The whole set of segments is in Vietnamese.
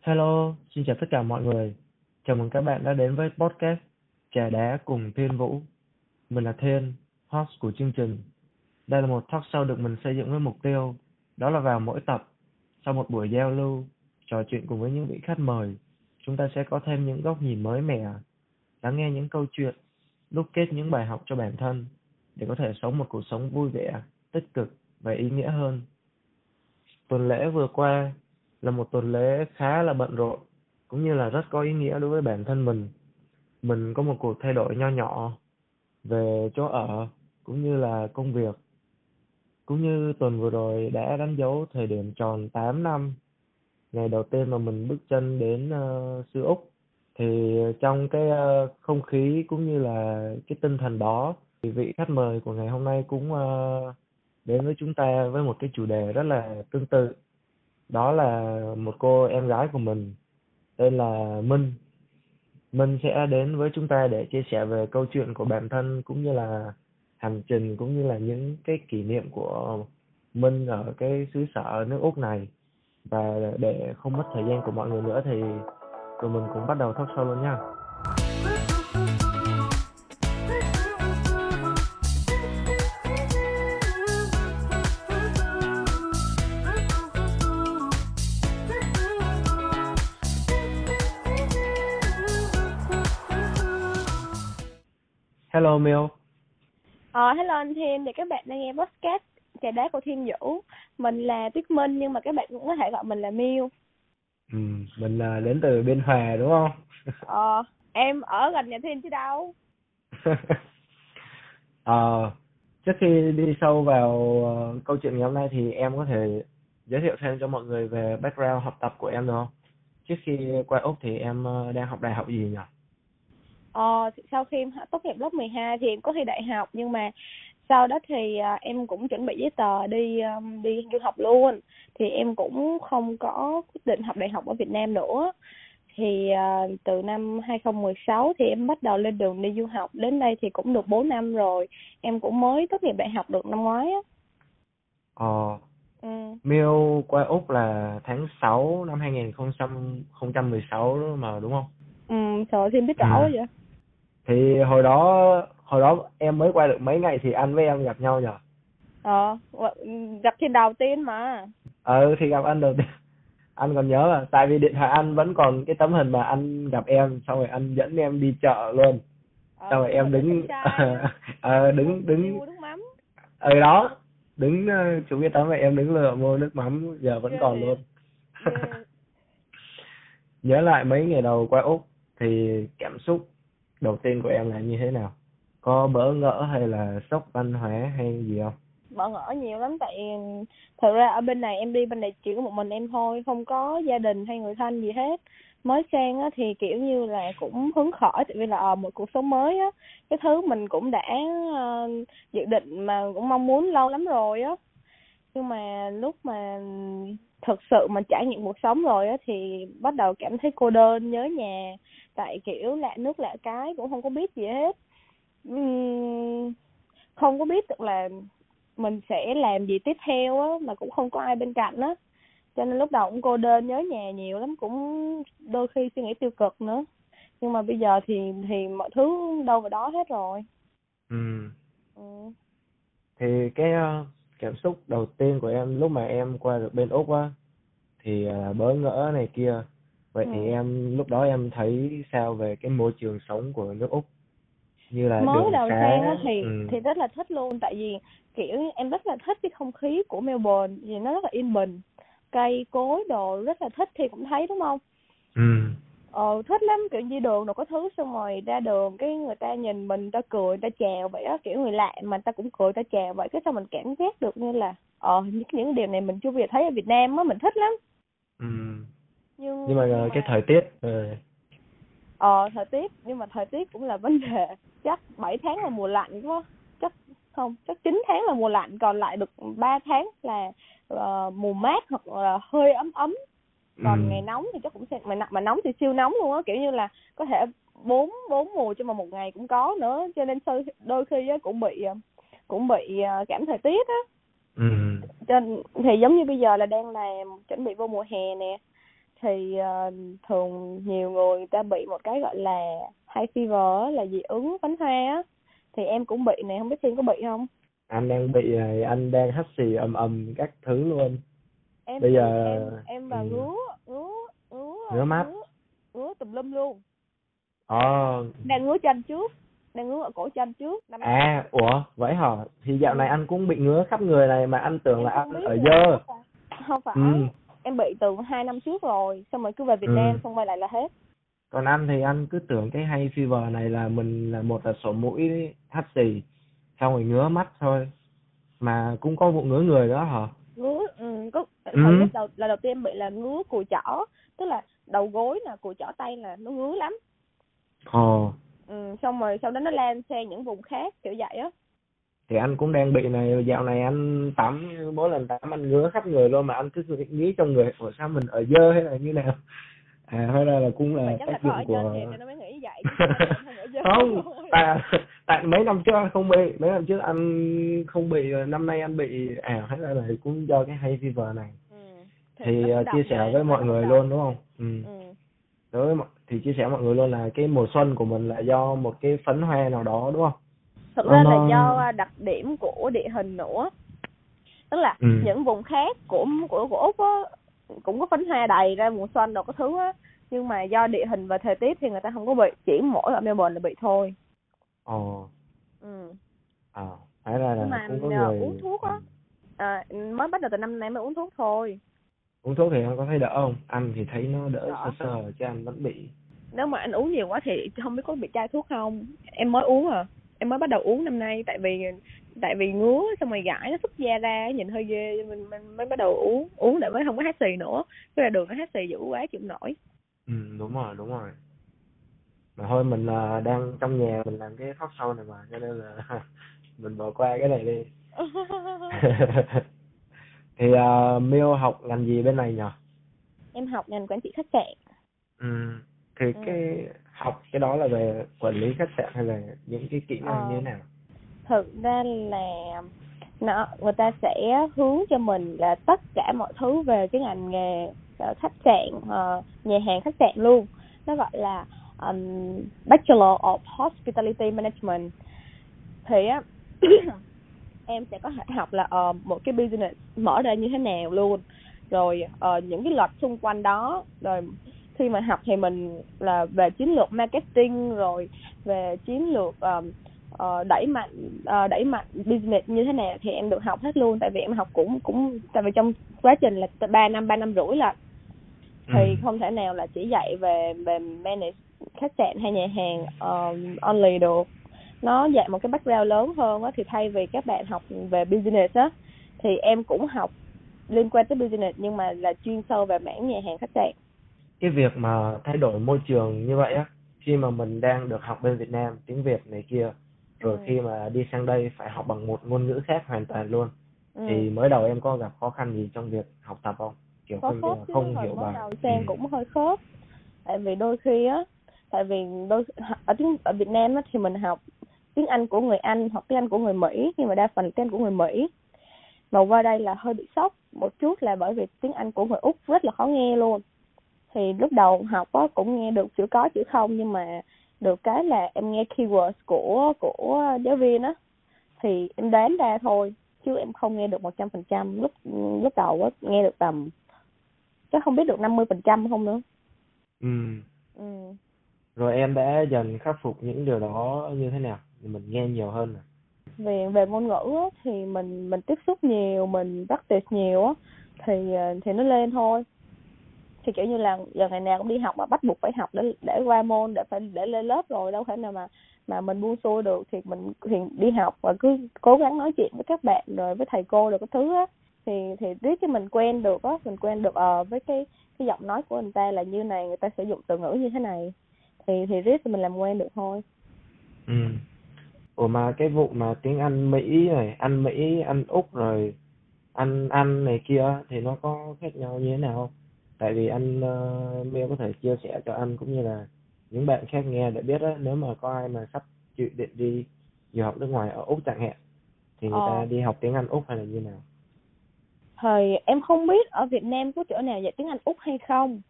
Hello, xin chào tất cả mọi người. Chào mừng các bạn đã đến với podcast Trà đá cùng Thiên Vũ. Mình là Thiên, host của chương trình. Đây là một talk show được mình xây dựng với mục tiêu, đó là vào mỗi tập, sau một buổi giao lưu, trò chuyện cùng với những vị khách mời, chúng ta sẽ có thêm những góc nhìn mới mẻ, lắng nghe những câu chuyện, đúc kết những bài học cho bản thân để có thể sống một cuộc sống vui vẻ, tích cực và ý nghĩa hơn. Tuần lễ vừa qua là một tuần lễ khá là bận rộn cũng như là rất có ý nghĩa đối với bản thân mình. Mình có một cuộc thay đổi nho nhỏ về chỗ ở cũng như là công việc. Cũng như tuần vừa rồi đã đánh dấu thời điểm tròn 8 năm ngày đầu tiên mà mình bước chân đến ờ, uh, xứ Úc thì trong cái uh, không khí cũng như là cái tinh thần đó thì vị khách mời của ngày hôm nay cũng uh, đến với chúng ta với một cái chủ đề rất là tương tự đó là một cô em gái của mình, tên là Minh. Minh sẽ đến với chúng ta để chia sẻ về câu chuyện của bản thân cũng như là hành trình cũng như là những cái kỷ niệm của Minh ở cái xứ sở nước Úc này. Và để không mất thời gian của mọi người nữa thì tụi mình cũng bắt đầu talk show luôn nha. Hello Miêu. Ờ, hello anh Thiên, thì các bạn đang nghe podcast Trà đá của Thiên Vũ. Mình là Tuyết Minh nhưng mà các bạn cũng có thể gọi mình là Miêu. Ừ, mình là đến từ Biên Hòa đúng không? Ờ, em ở gần nhà Thiên chứ đâu. ờ, trước khi đi sâu vào uh, câu chuyện ngày hôm nay thì em có thể giới thiệu thêm cho mọi người về background học tập của em được không? Trước khi qua Úc thì em uh, đang học đại học gì nhỉ? Ờ, sau khi em tốt nghiệp lớp 12 thì em có thi đại học nhưng mà sau đó thì uh, em cũng chuẩn bị giấy tờ đi um, đi du học luôn thì em cũng không có quyết định học đại học ở Việt Nam nữa thì uh, từ năm 2016 thì em bắt đầu lên đường đi du học đến đây thì cũng được 4 năm rồi em cũng mới tốt nghiệp đại học được năm ngoái á ờ ừ. Miêu qua Úc là tháng 6 năm 2016 mà đúng không? Ừ, trời em biết rõ ừ. vậy thì hồi đó hồi đó em mới qua được mấy ngày thì anh với em gặp nhau nhở ờ gặp thì đầu tiên mà. Ừ thì gặp anh đầu tiên. Anh còn nhớ là tại vì điện thoại anh vẫn còn cái tấm hình mà anh gặp em xong rồi anh dẫn em đi chợ luôn. Ờ, xong rồi em đứng ờ đứng đứng ừ đó đứng chụp cái tấm này em đứng lựa mua nước mắm giờ vẫn còn luôn. Nhớ lại mấy ngày đầu qua úc thì cảm xúc đầu tiên của em là như thế nào? Có bỡ ngỡ hay là sốc văn hóa hay gì không? Bỡ ngỡ nhiều lắm tại thật ra ở bên này em đi bên này chỉ có một mình em thôi không có gia đình hay người thân gì hết. Mới sang á thì kiểu như là cũng hứng khởi tại vì là ở một cuộc sống mới á. Cái thứ mình cũng đã uh, dự định mà cũng mong muốn lâu lắm rồi á. Nhưng mà lúc mà thực sự mà trải nghiệm cuộc sống rồi á thì bắt đầu cảm thấy cô đơn nhớ nhà tại kiểu lạ nước lạ cái cũng không có biết gì hết. Không có biết được là mình sẽ làm gì tiếp theo á mà cũng không có ai bên cạnh á. Cho nên lúc đầu cũng cô đơn nhớ nhà nhiều lắm cũng đôi khi suy nghĩ tiêu cực nữa. Nhưng mà bây giờ thì thì mọi thứ đâu vào đó hết rồi. Ừ, ừ. thì cái uh, cảm xúc đầu tiên của em lúc mà em qua được bên úc á thì uh, bỡ ngỡ này kia vậy ừ. thì em lúc đó em thấy sao về cái môi trường sống của nước úc? Như là mới đầu xá sang thì ừ. thì rất là thích luôn tại vì kiểu em rất là thích cái không khí của Melbourne vì nó rất là yên bình. Cây cối đồ rất là thích thì cũng thấy đúng không? Ừ. Ờ thích lắm kiểu đi đường rồi có thứ xong rồi ra đường cái người ta nhìn mình ta cười ta chào vậy đó kiểu người lạ mà ta cũng cười ta chào vậy cái sao mình cảm giác được như là ờ những những điều này mình chưa bao giờ thấy ở Việt Nam á mình thích lắm. Ừ nhưng nhưng mà, nhưng mà cái thời tiết ừ. ờ thời tiết nhưng mà thời tiết cũng là vấn đề. Chắc 7 tháng là mùa lạnh quá. Chắc không chắc 9 tháng là mùa lạnh còn lại được 3 tháng là uh, mùa mát hoặc là hơi ấm ấm. Còn ừ. ngày nóng thì chắc cũng sẽ mà mà nóng thì siêu nóng luôn á. Kiểu như là có thể bốn bốn mùa trong mà một ngày cũng có nữa. Cho nên đôi khi á cũng bị cũng bị ờ, cảm thời tiết á. Ừ. cho thì giống như bây giờ là đang làm chuẩn bị vô mùa hè nè thì uh, thường nhiều người, người ta bị một cái gọi là hay fever là dị ứng bánh hoa á. Thì em cũng bị này không biết Thiên có bị không? Anh đang bị này anh đang hắt xì ầm ầm các thứ luôn. Em bây giờ em em và ừ. ngứa ngứa ngứa ngứa mắt. ngứa, ngứa tùm lum luôn. Ờ. Đang ngứa chân trước đang ngứa ở cổ chân trước năm à ủa vậy hả? Thì dạo này anh cũng bị ngứa khắp người này mà anh tưởng là Em không anh ở là- dơ. không phải. Ừ em bị từ hai năm trước rồi xong rồi cứ về Việt Ừ. Nam xong quay lại là hết. Còn anh thì anh cứ tưởng cái hay fever này là mình là một là sổ mũi hắt xì xong rồi ngứa mắt thôi. Mà cũng có vụ ngứa người đó hả? Ngứa ừ, có Ừ. lúc đầu là đầu tiên em bị là ngứa cùi chỏ tức là đầu gối nè cùi chỏ tay là nó ngứa lắm. Ồ. Ừ, xong rồi sau đó nó lan sang những vùng khác kiểu vậy á thì anh cũng đang bị này dạo này anh tắm mỗi lần tắm anh ngứa khắp người luôn mà anh cứ nghĩ trong người ủa sao mình ở dơ hay là như nào à hay là, là cũng là tác dụng của trên thì nó mới nghĩ vậy chứ không tại tại mấy năm trước anh không bị mấy năm trước anh không bị năm nay anh bị à hay là, là cũng do cái hay fever này ừ. thì uh, cũng chia sẻ với mọi người luôn đúng không ừ. ừ. đối với thì chia sẻ mọi người luôn là cái mùa xuân của mình là do một cái phấn hoa nào đó đúng không thực ra là do à, đặc điểm của địa hình nữa. Tức là Ừ. những vùng khác của của của úc á cũng có phấn hoa đầy ra mùa xuân đâu có thứ á. Nhưng mà do địa hình và thời tiết thì người ta không có bị chỉ mỗi ở Melbourne là bị thôi. Ồ ừ. à phải ra nhưng là mà cũng có nhờ người uống thuốc á. À, mới bắt đầu từ năm nay mới uống thuốc thôi. Uống thuốc thì em có thấy đỡ không? Anh thì thấy nó đỡ Đỡ. sơ sơ chứ anh vẫn bị nếu mà anh uống nhiều quá thì không biết có bị chai thuốc không. Em mới uống à em mới bắt đầu uống năm nay tại vì tại vì ngứa xong rồi gãi nó xuất da ra nhìn hơi ghê mình, mình mới bắt đầu uống uống để mới không có hát xì nữa. Cái là đường nó hát xì dữ quá chịu nổi. Ừ đúng rồi đúng rồi. Mà thôi mình là đang trong nhà mình làm cái talk show này mà cho nên là mình bỏ qua cái này đi. Thì uh, Miêu học ngành gì bên này nhỉ em học ngành quản trị khách sạn. Ừ thì Ừ. cái học cái đó là về quản lý khách sạn hay là những cái kỹ năng Ờ. như thế nào? Thực ra là nó người ta sẽ hướng cho mình là tất cả mọi thứ về cái ngành nghề ờ, khách sạn ờ, nhà hàng khách sạn luôn. Nó gọi là um, Bachelor of Hospitality Management. Thì á em sẽ có thể học là ờ, một cái business mở ra như thế nào luôn. Rồi ờ, những cái luật xung quanh đó rồi khi mà học thì mình là về chiến lược marketing rồi về chiến lược ờm, ờ, đẩy mạnh ờ, đẩy mạnh business như thế nào thì em được học hết luôn. Tại vì em học cũng cũng tại vì trong quá trình là ba năm ba năm rưỡi là thì Ừ. không thể nào là chỉ dạy về về manage khách sạn hay nhà hàng um, only được. Nó dạy một cái background lớn hơn á thì thay vì các bạn học về business á thì em cũng học liên quan tới business nhưng mà là chuyên sâu về mảng nhà hàng khách sạn cái việc mà thay đổi môi trường như vậy á khi mà mình đang được học bên Việt Nam tiếng Việt này kia rồi Ừ. khi mà đi sang đây phải học bằng một ngôn ngữ khác hoàn toàn luôn ừ. thì mới đầu em có gặp khó khăn gì trong việc học tập không kiểu có không khớp chứ không hiểu mới đầu sang Ừ. cũng hơi khớp tại vì đôi khi á tại vì đôi ở tiếng ở Việt Nam á thì mình học tiếng Anh của người Anh hoặc tiếng Anh của người Mỹ nhưng mà đa phần tiếng Anh của người Mỹ mà qua đây là hơi bị sốc một chút là bởi vì tiếng Anh của người Úc rất là khó nghe luôn thì lúc đầu học á cũng nghe được chữ có chữ không nhưng mà được cái là em nghe keywords của của giáo viên á thì em đoán ra thôi chứ em không nghe được một trăm phần trăm lúc lúc đầu á nghe được tầm chắc không biết được năm mươi phần trăm không nữa ừ. ừ. rồi em đã dần khắc phục những điều đó như thế nào mình nghe nhiều hơn à? về về ngôn ngữ á, thì mình mình tiếp xúc nhiều mình practice nhiều á thì ờ, thì nó lên thôi thì kiểu như là giờ ngày nào cũng đi học mà bắt buộc phải học để để qua môn, để phải, để lên lớp rồi, đâu thể nào mà mà mình buông xuôi được. Thì mình, thì đi học và cứ cố gắng nói chuyện với các bạn rồi với thầy cô rồi cái thứ á. Thì thì riết cho mình quen được á, mình quen được ờ với cái cái giọng nói của người ta là như này, người ta sử dụng từ ngữ như thế này. Thì thì riết thì mình làm quen được thôi. Ừ. ủa mà cái vụ mà tiếng Anh Mỹ này, Anh Mỹ, Anh Úc rồi, Anh Anh này kia thì nó có khác nhau như thế nào không? Tại vì anh uh, có thể chia sẻ cho anh cũng như là những bạn khác nghe để biết á nếu mà có ai mà sắp dự định đi du học nước ngoài ở Úc chẳng hạn thì người Ờ. ta đi học tiếng Anh Úc hay là như nào? Thời em không biết ở Việt Nam có chỗ nào dạy tiếng Anh Úc hay không.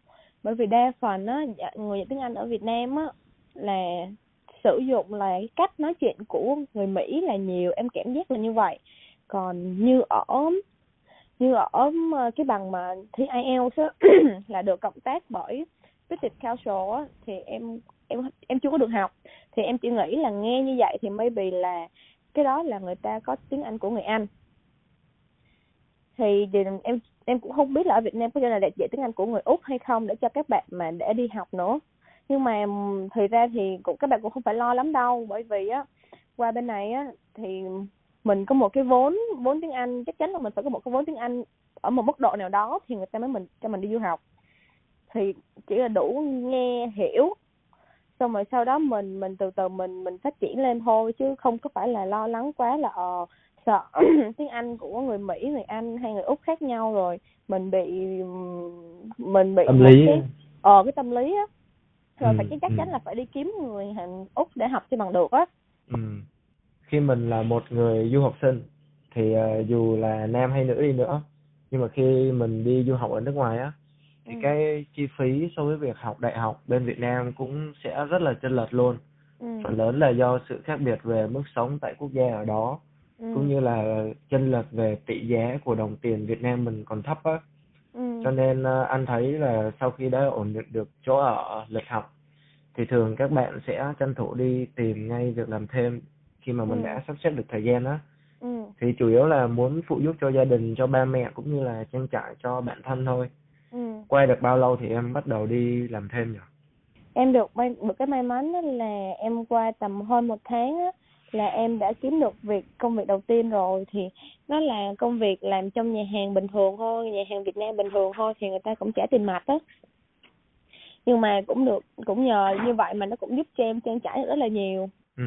Bởi vì đa phần á dạ, người dạy tiếng Anh ở Việt Nam á là sử dụng là cái cách nói chuyện của người Mỹ là nhiều em cảm giác là như vậy. Còn như ở như ở um, cái bằng mà thi IELTS á là được cộng tác bởi British Council á thì em em em chưa có được học. Thì em chỉ nghĩ là nghe như vậy thì maybe là cái đó là người ta có tiếng Anh của người Anh. Thì, em em cũng không biết là ở Việt Nam có cho là dạy tiếng Anh của người Úc hay không để cho các bạn mà để đi học nữa. Nhưng mà um, thì ra thì cũng các bạn cũng không phải lo lắm đâu bởi vì á qua bên này á thì mình có một cái vốn vốn tiếng Anh chắc chắn là mình phải có một cái vốn tiếng Anh ở một mức độ nào đó thì người ta mới mình cho mình đi du học. Thì chỉ là đủ nghe hiểu xong rồi sau đó mình mình từ từ mình mình phát triển lên thôi chứ không có phải là lo lắng quá là ờ sợ tiếng Anh của người Mỹ người Anh hay người Úc khác nhau rồi. Mình bị mình bị tâm lý cái, ờ cái tâm lý á. Rồi Ừ, phải chắc ừ. chắn là phải đi kiếm người Hàn Úc để học cho bằng được á. Ừ. khi mình là một người du học sinh thì ờ, dù là nam hay nữ đi nữa nhưng mà khi mình đi du học ở nước ngoài á thì Ừ. cái chi phí so với việc học đại học bên Việt Nam cũng sẽ rất là chênh lệch luôn ừ. phần lớn là do sự khác biệt về mức sống tại quốc gia ở đó ừ. cũng như là chênh lệch về tỷ giá của đồng tiền Việt Nam mình còn thấp á ừ. cho nên ờ, anh thấy là sau khi đã ổn định được chỗ ở lịch học thì thường các bạn sẽ tranh thủ đi tìm ngay việc làm thêm khi mà mình Ừ. đã sắp xếp được thời gian á. Ừ. thì chủ yếu là muốn phụ giúp cho gia đình cho ba mẹ cũng như là trang trải cho bản thân thôi. Ừ. quay được bao lâu thì em bắt đầu đi làm thêm nhỉ? Em được may được cái may mắn đó là em qua tầm hơn một tháng á là em đã kiếm được việc công việc đầu tiên rồi. Thì nó là công việc làm trong nhà hàng bình thường thôi nhà hàng Việt Nam bình thường thôi thì người ta cũng trả tiền mặt á. Nhưng mà cũng được cũng nhờ như vậy mà nó cũng giúp cho em trang trải rất là nhiều. Ừ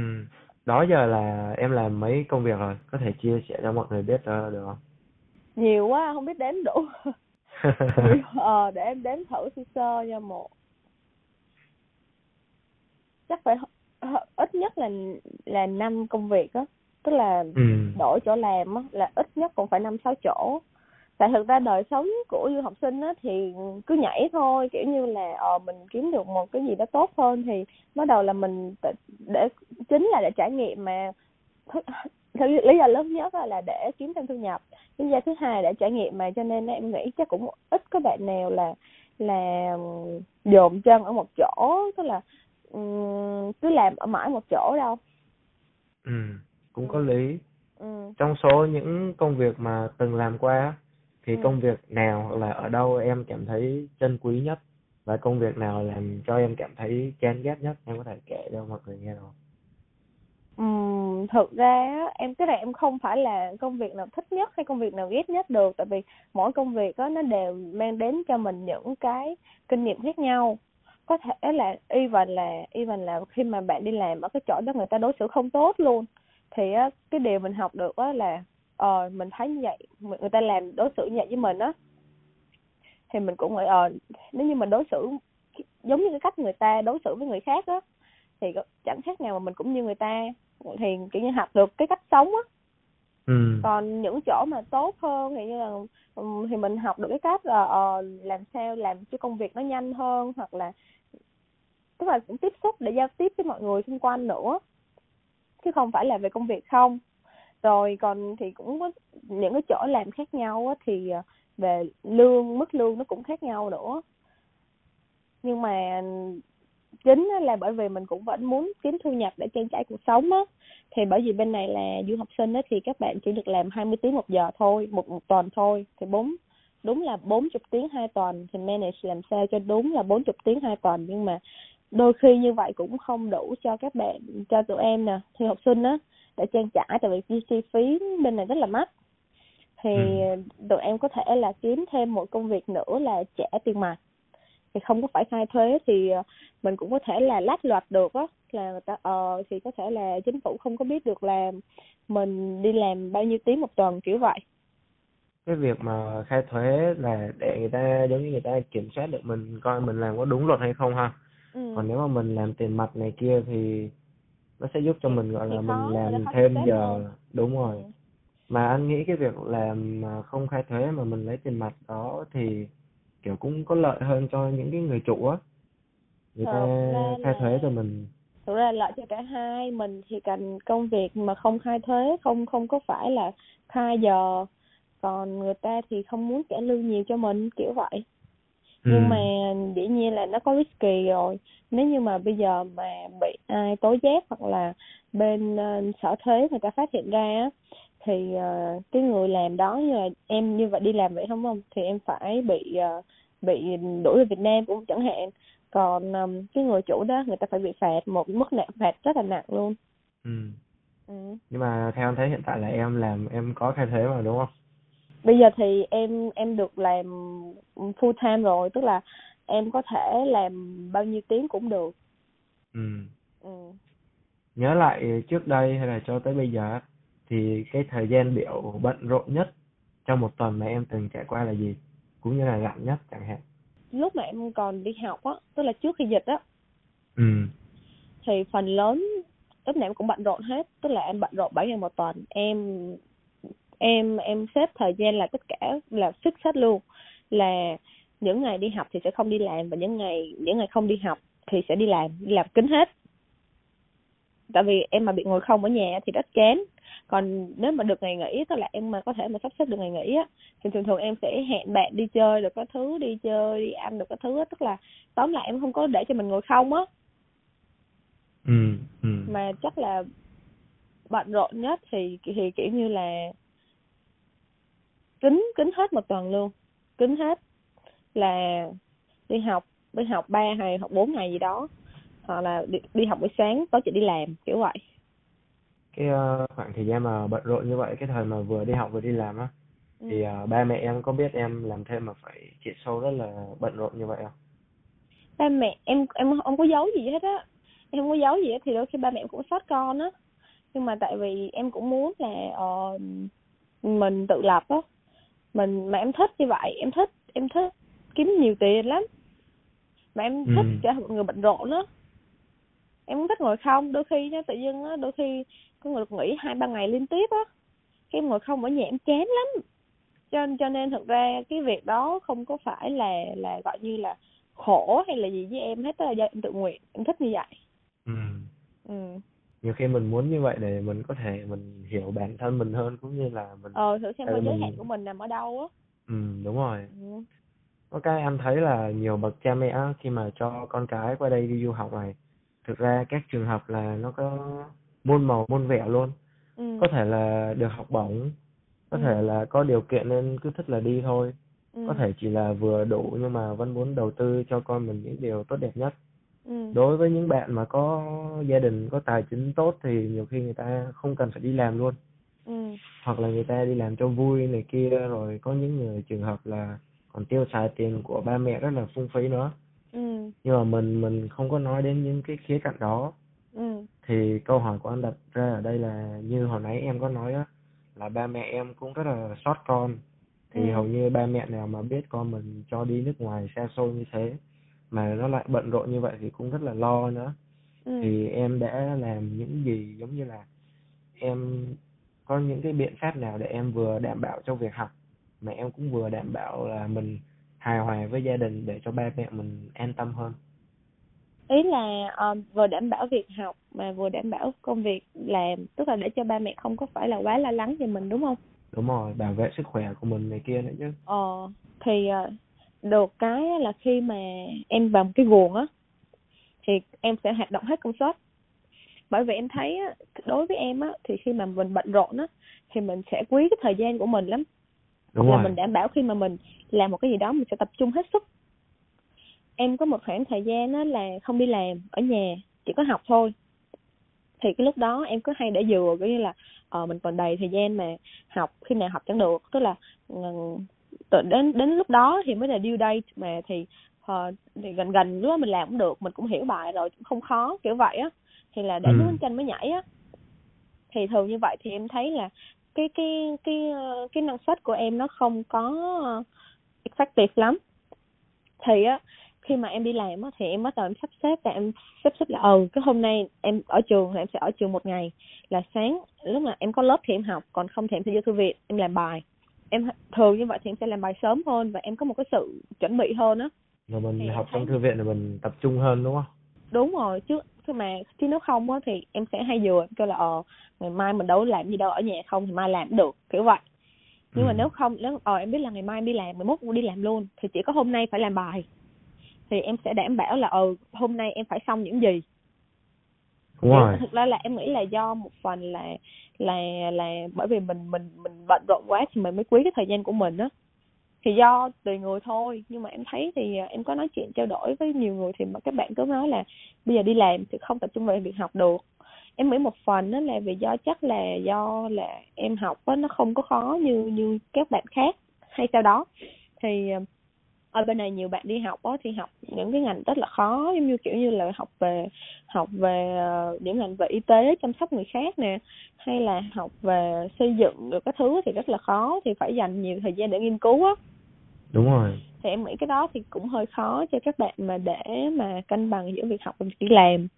đó giờ là em làm mấy công việc rồi? Có thể chia sẻ cho mọi người biết đó được không? Nhiều quá không biết đếm đủ. Ờ để em đếm thử sơ sơ nha một. Chắc phải ít nhất là là năm công việc á. Tức là ừ. đổi chỗ làm á là ít nhất cũng phải năm sáu chỗ tại thực ra đời sống của du học sinh á thì cứ nhảy thôi kiểu như là ờ mình kiếm được một cái gì đó tốt hơn thì bắt đầu là mình để chính là để trải nghiệm mà. Lý do lớn nhất là để kiếm thêm thu nhập. Lý do thứ hai là để trải nghiệm mà cho nên em nghĩ chắc cũng ít có bạn nào là là dồn chân ở một chỗ tức là ừm, cứ làm ở mãi một chỗ đâu. Ừ cũng có lý. Ừ. trong số những công việc mà từng làm qua thì Ừ. công việc nào hoặc là ở đâu em cảm thấy trân quý nhất? Và công việc nào làm cho em cảm thấy chán ghét nhất? Em có thể kể cho mọi người nghe được không? Ừm, thực ra em cái này em không phải là công việc nào thích nhất hay công việc nào ghét nhất được. Tại vì mỗi công việc đó nó đều mang đến cho mình những cái kinh nghiệm khác nhau. Có thể là even là even là khi mà bạn đi làm ở cái chỗ đó người ta đối xử không tốt luôn. Thì cái điều mình học được là ờ mình thấy như vậy. Người ta làm đối xử như vậy với mình á thì mình cũng nghĩ ờ nếu như mình đối xử giống như cái cách người ta đối xử với người khác á thì chẳng khác nào mà mình cũng như người ta thì kiểu như học được cái cách sống á. Ừ. Còn những chỗ mà tốt hơn thì như là thì mình học được cái cách là ờ, làm sao làm cho công việc nó nhanh hơn hoặc là tức là cũng tiếp xúc để giao tiếp với mọi người xung quanh nữa chứ không phải là về công việc không rồi còn thì cũng có những cái chỗ làm khác nhau á thì à, về lương mức lương nó cũng khác nhau nữa. Nhưng mà chính là bởi vì mình cũng vẫn muốn kiếm thu nhập để trang trải cuộc sống á. Thì bởi vì bên này là du học sinh á thì các bạn chỉ được làm 20 tiếng một giờ thôi một, một tuần thôi. Thì bốn đúng là 40 tiếng hai tuần thì manage làm sao cho đúng là 40 tiếng hai tuần. Nhưng mà đôi khi như vậy cũng không đủ cho các bạn cho tụi em nè thì học sinh á để trang trải tại vì chi phí bên này rất là mắc thì Ừ. tụi em có thể là kiếm thêm một công việc nữa là trả tiền mặt thì không có phải khai thuế thì ờ, mình cũng có thể là lách luật được á là người ta ờ thì có thể là chính phủ không có biết được là mình đi làm bao nhiêu tiếng một tuần kiểu vậy cái việc mà khai thuế là để người ta giống như người ta kiểm soát được mình coi mình làm có đúng luật hay không ha ừ. còn nếu mà mình làm tiền mặt này kia thì nó sẽ giúp cho Thì- mình gọi là mình làm thêm giờ. hơn. đúng rồi. Ừ. mà anh nghĩ cái việc làm không khai thuế mà mình lấy tiền mặt đó thì kiểu cũng có lợi hơn cho những cái người chủ á. Người ta khai thuế cho mình. thực ra là lợi cho cả hai. Mình thì cần công việc mà không khai thuế không không có phải là khai giờ. Còn người ta thì không muốn trả lương nhiều cho mình kiểu vậy. Nhưng Ừ. mà dĩ nhiên là nó có risky rồi nếu như mà bây giờ mà bị ai tố giác hoặc là bên ờ, sở thuế người ta phát hiện ra á thì ờ, cái người làm đó như là em như vậy đi làm vậy không không thì em phải bị ờ, bị đuổi về Việt Nam cũng chẳng hạn còn ừm, cái người chủ đó người ta phải bị phạt một mức nặng phạt rất là nặng luôn ừ. ừ. nhưng mà theo anh thấy hiện tại là em làm em có khai thuế mà đúng không bây giờ thì em em được làm full time rồi tức là em có thể làm bao nhiêu tiếng cũng được. Ừ. ừ. nhớ lại trước đây hay là cho tới bây giờ thì cái thời gian biểu bận rộn nhất trong một tuần mà em từng trải qua là gì? Cũng như là rảnh nhất chẳng hạn. Lúc mà em còn đi học á tức là trước khi dịch á ừ. thì phần lớn lúc nào em cũng bận rộn hết. Tức là em bận rộn bảy ngày một tuần. Em em em xếp thời gian là tất cả là fix hết luôn. Là những ngày đi học thì sẽ không đi làm và những ngày những ngày không đi học thì sẽ đi làm đi làm kín hết. Tại vì em mà bị ngồi không ở nhà thì rất chán. Còn nếu mà được ngày nghỉ tức là em mà có thể mà sắp xếp được ngày nghỉ á thì thường thường em sẽ hẹn bạn đi chơi được các thứ đi chơi đi ăn được các thứ á. Tức là tóm lại em không có để cho mình ngồi không á. Ừ ừ. Mà chắc là bận rộn nhất thì thì kiểu như là kính kính hết một tuần luôn. Kính hết là đi học đi học ba ngày hoặc bốn ngày gì đó hoặc là đi, đi học buổi sáng tối chị đi làm kiểu vậy. Cái ờ, khoảng thời gian mà bận rộn như vậy cái thời mà vừa đi học vừa đi làm á ừ. thì ờ, ba mẹ em có biết em làm thêm mà phải chạy sâu rất là bận rộn như vậy không? Ba mẹ em em không có giấu gì hết á. Em không có giấu gì hết thì đôi khi ba mẹ em cũng sót con á. Nhưng mà tại vì em cũng muốn là ờ, mình tự lập á. Mình mà em thích như vậy em thích em thích kiếm nhiều tiền lắm. Mà em thích Ừ. thành một người bận rộn á. Em không thích ngồi không. Đôi khi nha tự dưng á đôi khi có người được nghỉ hai ba ngày liên tiếp á. Cái em ngồi không ở nhà em chán lắm. Cho cho nên thực ra cái việc đó không có phải là là gọi như là khổ hay là gì với em hết. Đó là do em tự nguyện em thích như vậy. Ừ. Ừ. Nhiều khi mình muốn như vậy để mình có thể mình hiểu bản thân mình hơn cũng như là mình ờ thử xem vì giới hạn của mình nằm ở đâu á. Ừ đúng rồi. Ừ. có cái anh thấy là nhiều bậc cha mẹ khi mà cho con cái qua đây đi du học này thực ra các trường hợp là nó có muôn màu muôn vẻ luôn ừ. có thể là được học bổng có Ừ. thể là có điều kiện nên cứ thích là đi thôi ừ. có thể chỉ là vừa đủ nhưng mà vẫn muốn đầu tư cho con mình những điều tốt đẹp nhất ừ. đối với những bạn mà có gia đình có tài chính tốt thì nhiều khi người ta không cần phải đi làm luôn ừ. hoặc là người ta đi làm cho vui này kia rồi có những người trường hợp là còn tiêu xài tiền của ba mẹ rất là phung phí nữa ừ. nhưng mà mình mình không có nói đến những cái khía cạnh đó ừ. thì câu hỏi của anh đặt ra ở đây là như hồi nãy em có nói á là ba mẹ em cũng rất là sót con thì Ừ. hầu như ba mẹ nào mà biết con mình cho đi nước ngoài xa xôi như thế mà nó lại bận rộn như vậy thì cũng rất là lo nữa ừ. thì em đã làm những gì giống như là em có những cái biện pháp nào để em vừa đảm bảo cho việc học mà em cũng vừa đảm bảo là mình hài hòa với gia đình để cho ba mẹ mình an tâm hơn. Ý là ờ, vừa đảm bảo việc học mà vừa đảm bảo công việc làm tức là để cho ba mẹ không có phải là quá lo lắng về mình đúng không? Đúng rồi bảo vệ sức khỏe của mình này kia nữa chứ. Ờ thì ờ, được cái là khi mà em vào một cái guồng á thì em sẽ hoạt động hết công suất. Bởi vì em thấy á đối với em á thì khi mà mình bận rộn á thì mình sẽ quý cái thời gian của mình lắm đúng là rồi. mình đảm bảo khi mà mình làm một cái gì đó mình sẽ tập trung hết sức. Em có một khoảng thời gian á là không đi làm ở nhà chỉ có học thôi. Thì cái lúc đó em cứ hay để dừa kiểu như là ờ mình còn đầy thời gian mà học khi nào học chẳng được. Tức là ừ, đến đến lúc đó thì mới là due date mà thì ờ, thì gần gần lúc đó mình làm cũng được mình cũng hiểu bài rồi cũng không khó kiểu vậy á. Thì là để Ừ. bánh chanh mới nhảy á. Thì thường như vậy thì em thấy là cái cái cái ờ, cái năng suất của em nó không có ờ, effective lắm. Thì á khi mà em đi làm á thì em bắt đầu em sắp xếp là em sắp xếp là ừ cái hôm nay em ở trường thì em sẽ ở trường một ngày. Là sáng lúc mà em có lớp thì em học còn không thì em sẽ vô thư viện em làm bài. Em thường như vậy thì em sẽ làm bài sớm hơn và em có một cái sự chuẩn bị hơn á. Rồi mình Thì học thấy- trong thư viện thì mình tập trung hơn đúng không? Đúng rồi chứ chứ mà chứ nếu không á thì em sẽ hay vừa kêu là ờ ngày mai mình đâu làm gì đâu ở nhà không thì mai làm cũng được kiểu vậy. Nhưng mà Ừ. nếu không nếu ờ em biết là ngày mai em đi làm ngày mốt đi làm luôn thì chỉ có hôm nay phải làm bài. Thì em sẽ đảm bảo là ờ hôm nay em phải xong những gì. Rồi thực ra là em nghĩ là do một phần là là là bởi vì mình mình mình bận rộn quá thì mình mới quý cái thời gian của mình á thì do tùy người thôi. Nhưng mà em thấy thì à, em có nói chuyện trao đổi với nhiều người thì mà các bạn cứ nói là bây giờ đi làm thì không tập trung vào việc học được. Em nghĩ một phần đó là vì do chắc là do là em học đó, nó không có khó như như các bạn khác hay sau đó. Thì à, ở bên này nhiều bạn đi học á thì học những cái ngành rất là khó giống như kiểu như là học về học về ờ, những ngành về y tế chăm sóc người khác nè hay là học về xây dựng được các thứ thì rất là khó thì phải dành nhiều thời gian để nghiên cứu á. Đúng rồi. Thì em nghĩ cái đó thì cũng hơi khó cho các bạn mà để mà cân bằng giữa việc học và việc đi làm.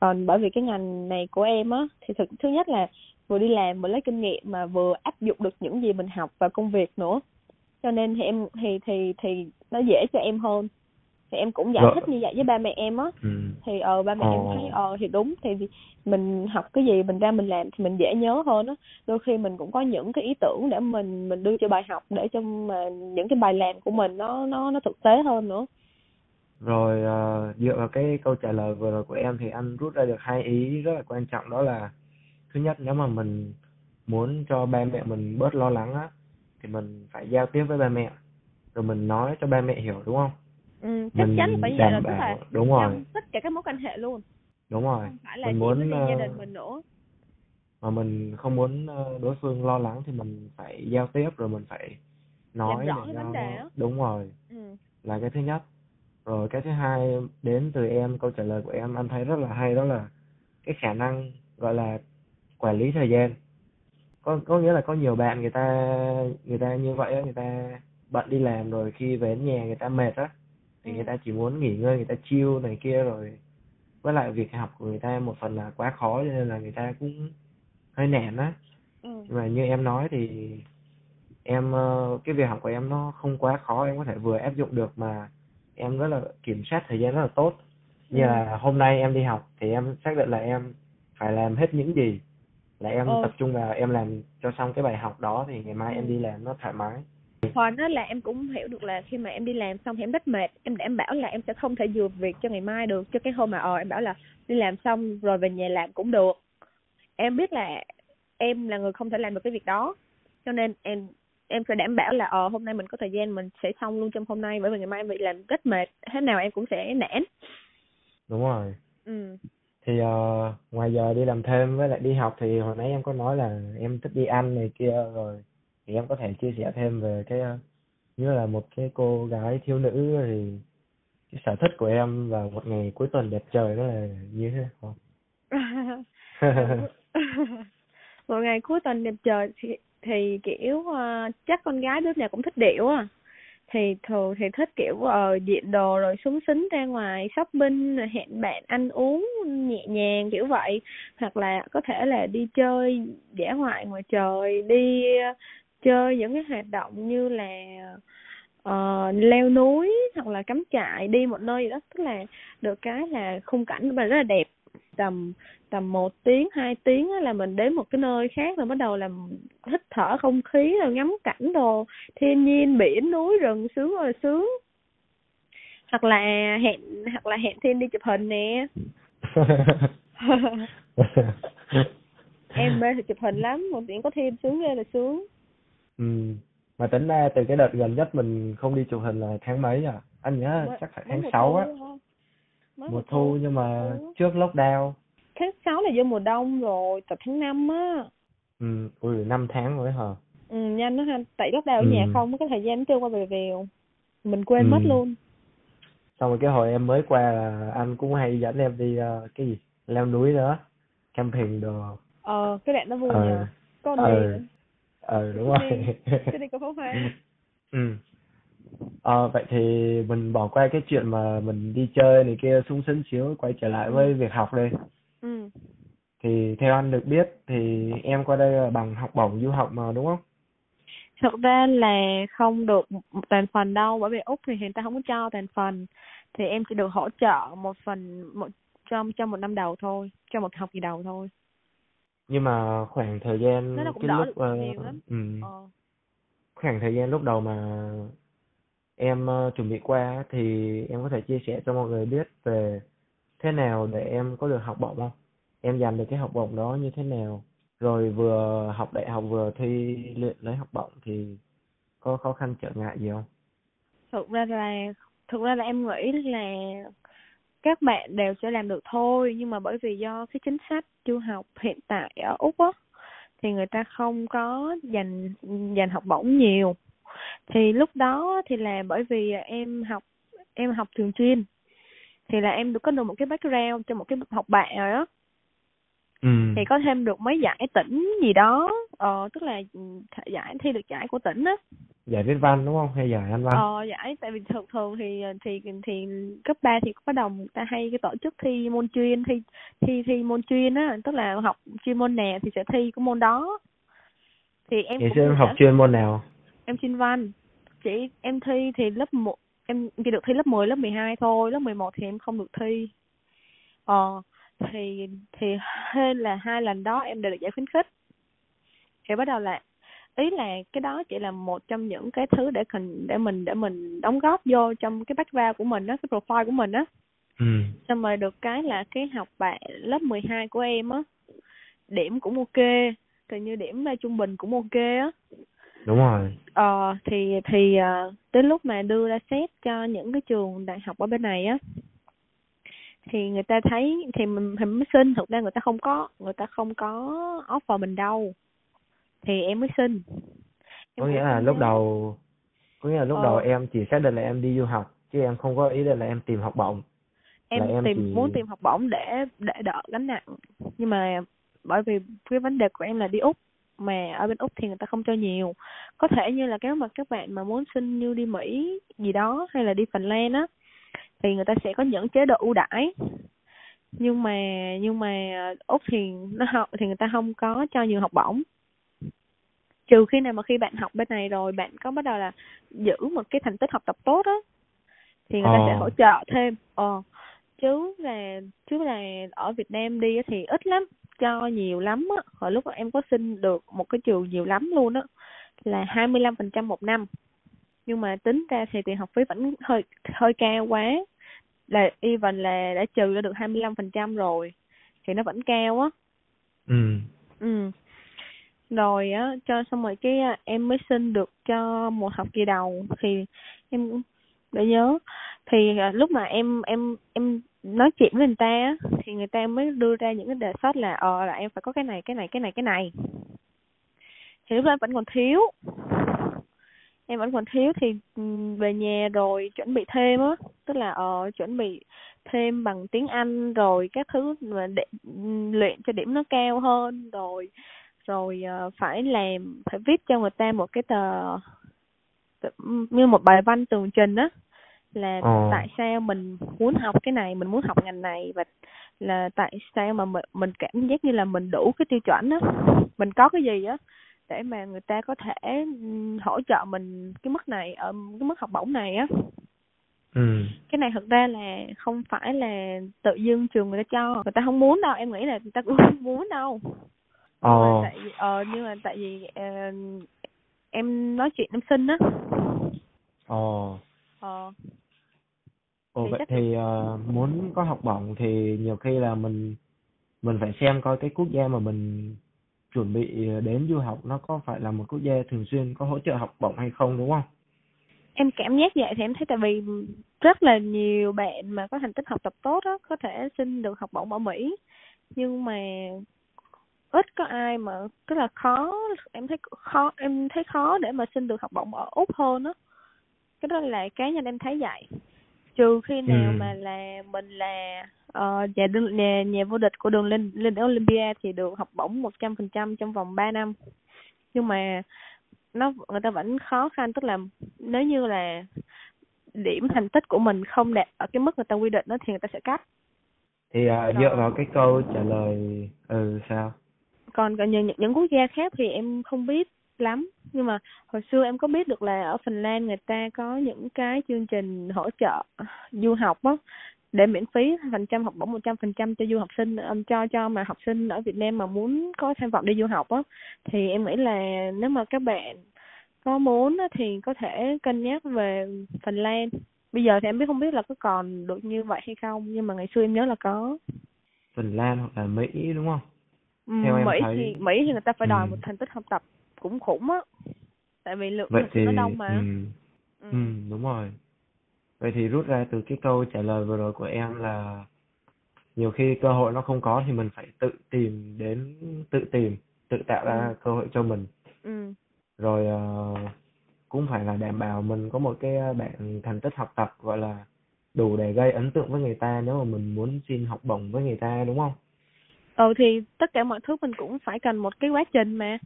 Còn bởi vì cái ngành này của em á thì thực thứ nhất là vừa đi làm vừa lấy kinh nghiệm mà vừa áp dụng được những gì mình học vào công việc nữa cho nên thì em thì thì thì nó dễ cho em hơn. Thì em cũng giải thích như vậy với ba mẹ em á. Ừ. thì ờ ba mẹ em Ồ. thấy ờ thì đúng thì mình học cái gì mình ra mình làm thì mình dễ nhớ hơn á. Đôi khi mình cũng có những cái ý tưởng để mình mình đưa cho bài học để cho mà những cái bài làm của mình nó nó nó thực tế hơn nữa. Rồi ờ, dựa vào cái câu trả lời vừa rồi của em thì anh rút ra được hai ý rất là quan trọng đó là thứ nhất nếu mà mình muốn cho ba mẹ mình bớt lo lắng á thì mình phải giao tiếp với ba mẹ. Rồi mình nói cho ba mẹ hiểu đúng không? Ừ, chắc mình chắn là phải vậy tức bảo là đúng rồi. tất cả các mối quan hệ luôn. Đúng rồi. Không phải là mình muốn gia ờ, đình mình nữa. mà mình không muốn ờ, đối phương lo lắng thì mình phải giao tiếp rồi mình phải nói rõ để vấn đề đúng rồi. Ừ. Là cái thứ nhất. Rồi cái thứ hai đến từ em câu trả lời của em anh thấy rất là hay đó là cái khả năng gọi là quản lý thời gian có có nghĩa là có nhiều bạn người ta người ta như vậy á người ta bận đi làm rồi khi về đến nhà người ta mệt á thì Ừ. người ta chỉ muốn nghỉ ngơi người ta chill này kia rồi với lại việc học của người ta một phần là quá khó cho nên là người ta cũng hơi nản á ừ nhưng mà như em nói thì em ờ, cái việc học của em nó không quá khó em có thể vừa áp dụng được mà em rất là kiểm soát thời gian rất là tốt như Ừ. là hôm nay em đi học thì em xác định là em phải làm hết những gì là em Ừ. tập trung vào em làm cho xong cái bài học đó thì ngày mai Ừ. em đi làm nó thoải mái. Phần đó là em cũng hiểu được là khi mà em đi làm xong thì em rất mệt. Em đảm bảo là em sẽ không thể dừa việc cho ngày mai được. Cho cái hôm mà ờ em bảo là đi làm xong rồi về nhà làm cũng được. Em biết là em là người không thể làm được cái việc đó. Cho nên em em sẽ đảm bảo là ờ hôm nay mình có thời gian mình sẽ xong luôn trong hôm nay. Bởi vì ngày mai em bị làm rất mệt. Thế nào em cũng sẽ nản. Đúng rồi. Ừ thì uh, ngoài giờ đi làm thêm với lại đi học thì hồi nãy em có nói là em thích đi ăn này kia rồi thì em có thể chia sẻ thêm về cái ờ, như là một cái cô gái thiếu nữ thì cái sở thích của em vào một ngày cuối tuần đẹp trời đó là như thế không một ngày cuối tuần đẹp trời thì thì kiểu uh, chắc con gái đứa nào cũng thích điệu à thì thường thì thích kiểu ờ, uh, diện đồ rồi súng xính ra ngoài shopping rồi hẹn bạn ăn uống nhẹ nhàng kiểu vậy. Hoặc là có thể là đi chơi dã ngoại ngoài trời đi uh, chơi những cái hoạt động như là uh, leo núi hoặc là cắm trại đi một nơi gì đó. Tức là được cái là khung cảnh mà rất là đẹp tầm tầm một tiếng hai tiếng á là mình đến một cái nơi khác rồi bắt đầu làm hít thở không khí rồi ngắm cảnh đồ thiên nhiên biển núi rừng sướng rồi sướng. Hoặc là hẹn hoặc là hẹn thiên đi chụp hình nè. Em mê thì chụp hình lắm một tiếng có thêm sướng ghê là sướng. Ừ mà tính ra từ cái đợt gần nhất mình không đi chụp hình là tháng mấy à? Anh nhớ Mới- chắc phải tháng mùa 6 thu á. Mới mùa thu nhưng mà Ừ. trước lockdown. Tháng 6 là vô mùa đông rồi tập tháng 5 á. Ừ ui năm tháng rồi hả? Ừ nhanh đó ha tại lockdown ở nhà Ừ. không cái thời gian trôi qua về vèo mình quên Ừ. mất luôn. Xong rồi cái hồi em mới qua là anh cũng hay dẫn em đi ờ, cái gì? Leo núi nữa camping đồ. Ờ cái đoạn nó vui Ờ. nhờ. Con Ờ. đi ờ đúng rồi. Cái đi có pháo hoa. Ừ ờ vậy thì mình bỏ qua cái chuyện mà mình đi chơi này kia sung sính xíu quay trở lại Ừ. với việc học đây ừ. Thì theo anh được biết thì em qua đây là bằng học bổng du học mà đúng không? Thật ra là không được toàn phần đâu bởi vì úc thì người ta không có cho toàn phần. Thì em chỉ được hỗ trợ một phần một trong trong một năm đầu thôi trong một học kỳ đầu thôi. Nhưng mà khoảng thời gian Thế là cũng cái đỡ lúc được ờ, nhiều lắm. ừm, ờ. Khoảng thời gian lúc đầu mà em ờ, chuẩn bị qua thì em có thể chia sẻ cho mọi người biết về thế nào để em có được học bổng không? Em giành được cái học bổng đó như thế nào? Rồi vừa học đại học vừa thi luyện lấy học bổng thì có khó khăn trở ngại gì không? thực ra là, thực ra là em nghĩ là các bạn đều sẽ làm được thôi, nhưng mà bởi vì do cái chính sách du học hiện tại ở úc á, thì người ta không có dành dành học bổng nhiều thì lúc đó thì là bởi vì em học em học trường chuyên thì là em được có được một cái background cho một cái học bạ rồi đó Ừ. thì có thêm được mấy giải tỉnh gì đó ờ tức là ừ, giải thi được giải của tỉnh á Giải viết văn đúng không? Hay giải Anh văn? ờ giải tại vì thường thường thì thì thì cấp 3 thì có đồng người ta hay cái tổ chức thi môn chuyên thi thi thi môn chuyên á tức là học chuyên môn nào thì sẽ thi cái môn đó thì em Ngày cũng em học chuyên môn nào? em chuyên văn chỉ em thi thì lớp một em chỉ được thi lớp 10, lớp 12 thôi. Lớp 11 thì em không được thi. Ờ thì thì hên là hai lần đó em đều được giải khuyến khích. Thì bắt đầu là ý là cái đó chỉ là một trong những cái thứ để cần để mình để mình đóng góp vô trong cái background của mình đó cái profile của mình á. Ừ. xong rồi được cái là cái học bạ lớp 12 của em á điểm cũng ok tự như điểm trung bình cũng ok á Đúng rồi. ờ thì thì ờ, đến lúc mà đưa ra xét cho những cái trường đại học ở bên này á thì người ta thấy thì mình thì mới xin thực ra người ta không có người ta không có offer mình đâu thì em mới xin Có Em nghĩa cũng là lúc đầu có nghĩa là lúc Ờ. đầu em chỉ xác định là em đi du học chứ em không có ý định là em tìm học bổng. em, là em tìm chỉ- muốn tìm học bổng để để đỡ gánh nặng nhưng mà bởi vì cái vấn đề của em là đi úc mà ở bên úc thì người ta không cho nhiều. Có thể như là nếu mà các bạn mà muốn xin như đi mỹ gì đó hay là đi phần lan á thì người ta sẽ có những chế độ ưu đãi. Nhưng mà nhưng mà úc thì nó học thì người ta không có cho nhiều học bổng. Trừ khi nào mà khi bạn học bên này rồi bạn có bắt đầu là giữ một cái thành tích học tập tốt á thì người ta sẽ Ờ. hỗ trợ thêm. Ờ chứ là chứ là ở Việt Nam đi thì ít lắm cho nhiều lắm á. Hồi lúc mà em có xin được một cái trường nhiều lắm luôn á là 25% một năm. Nhưng mà tính ra thì tiền học phí vẫn hơi hơi cao quá. Là even là đã trừ ra được 25% rồi thì nó vẫn cao á. Ừ. ừ. Rồi á cho xong rồi cái à, em mới xin được cho một học kỳ đầu thì em để nhớ. Thì à, lúc mà em em em nói chuyện với người ta á, thì người ta mới đưa ra những cái đề xuất là ờ là em phải có cái này cái này cái này cái này. Thì lúc đó em vẫn còn thiếu. Em vẫn còn thiếu thì về nhà rồi chuẩn bị thêm á tức là ờ chuẩn bị thêm bằng tiếng Anh rồi các thứ mà để luyện cho điểm nó cao hơn rồi rồi ờ, phải làm phải viết cho người ta một cái tờ như một bài văn tường trình á là Ờ. tại sao mình muốn học cái này mình muốn học ngành này và là tại sao mà mình, mình cảm giác như là mình đủ cái tiêu chuẩn á mình có cái gì á để mà người ta có thể hỗ trợ mình cái mức này ở cái mức học bổng này á Ừ. cái này thật ra là không phải là tự dưng trường người ta cho người ta không muốn đâu em nghĩ là người ta cũng không muốn đâu nhưng mà Ờ. tại vì ờ nhưng mà tại vì ờ, em nói chuyện em xin á Ờ. ờ Ồ Thì vậy chắc- thì ờ, muốn có học bổng thì nhiều khi là mình mình phải xem coi cái quốc gia mà mình chuẩn bị đến du học nó có phải là một quốc gia thường xuyên có hỗ trợ học bổng hay không đúng không? em cảm giác vậy thì em thấy tại vì rất là nhiều bạn mà có thành tích học tập tốt á có thể xin được học bổng ở Mỹ. Nhưng mà ít có ai mà rất là khó em thấy khó em thấy khó để mà xin được học bổng ở úc hơn á. Cái đó là cá nhân em thấy vậy trừ khi nào Ừ. mà là mình là ờ, nhà đương nhà nhà vô địch của đường lên lên Olympia thì được học bổng một trăm phần trăm trong vòng 3 năm nhưng mà nó người ta vẫn khó khăn tức là nếu như là điểm thành tích của mình không đạt ở cái mức người ta quy định đó thì người ta sẽ cắt Thì Rồi. dựa vào cái câu trả lời ừ sao? còn còn những những quốc gia khác thì em không biết lắm. Nhưng mà hồi xưa em có biết được là ở Phần Lan người ta có những cái chương trình hỗ trợ du học á để miễn phí phần trăm học bổng một trăm phần trăm cho du học sinh um, cho cho mà học sinh ở Việt Nam mà muốn có tham vọng đi du học á. Thì em nghĩ là nếu mà các bạn có muốn thì có thể cân nhắc về Phần Lan. Bây giờ thì em biết không biết là có còn được như vậy hay không nhưng mà ngày xưa em nhớ là có. Phần Lan hoặc là Mỹ đúng không? Ừ, Theo em Mỹ thấy- thì Mỹ thì người ta phải đòi Ừ. một thành tích học tập cũng khủng á tại vì lượng Vậy thì nó đông mà ừ, ừ. ừ, đúng rồi. Vậy thì rút ra từ cái câu trả lời vừa rồi của em là nhiều khi cơ hội nó không có thì mình phải tự tìm đến tự tìm, tự tạo ra Ừ. cơ hội cho mình. ừ Rồi ờ, cũng phải là đảm bảo mình có một cái ờ, bảng thành tích học tập gọi là đủ để gây ấn tượng với người ta nếu mà mình muốn xin học bổng với người ta đúng không? ừ thì tất cả mọi thứ mình cũng phải cần một cái quá trình mà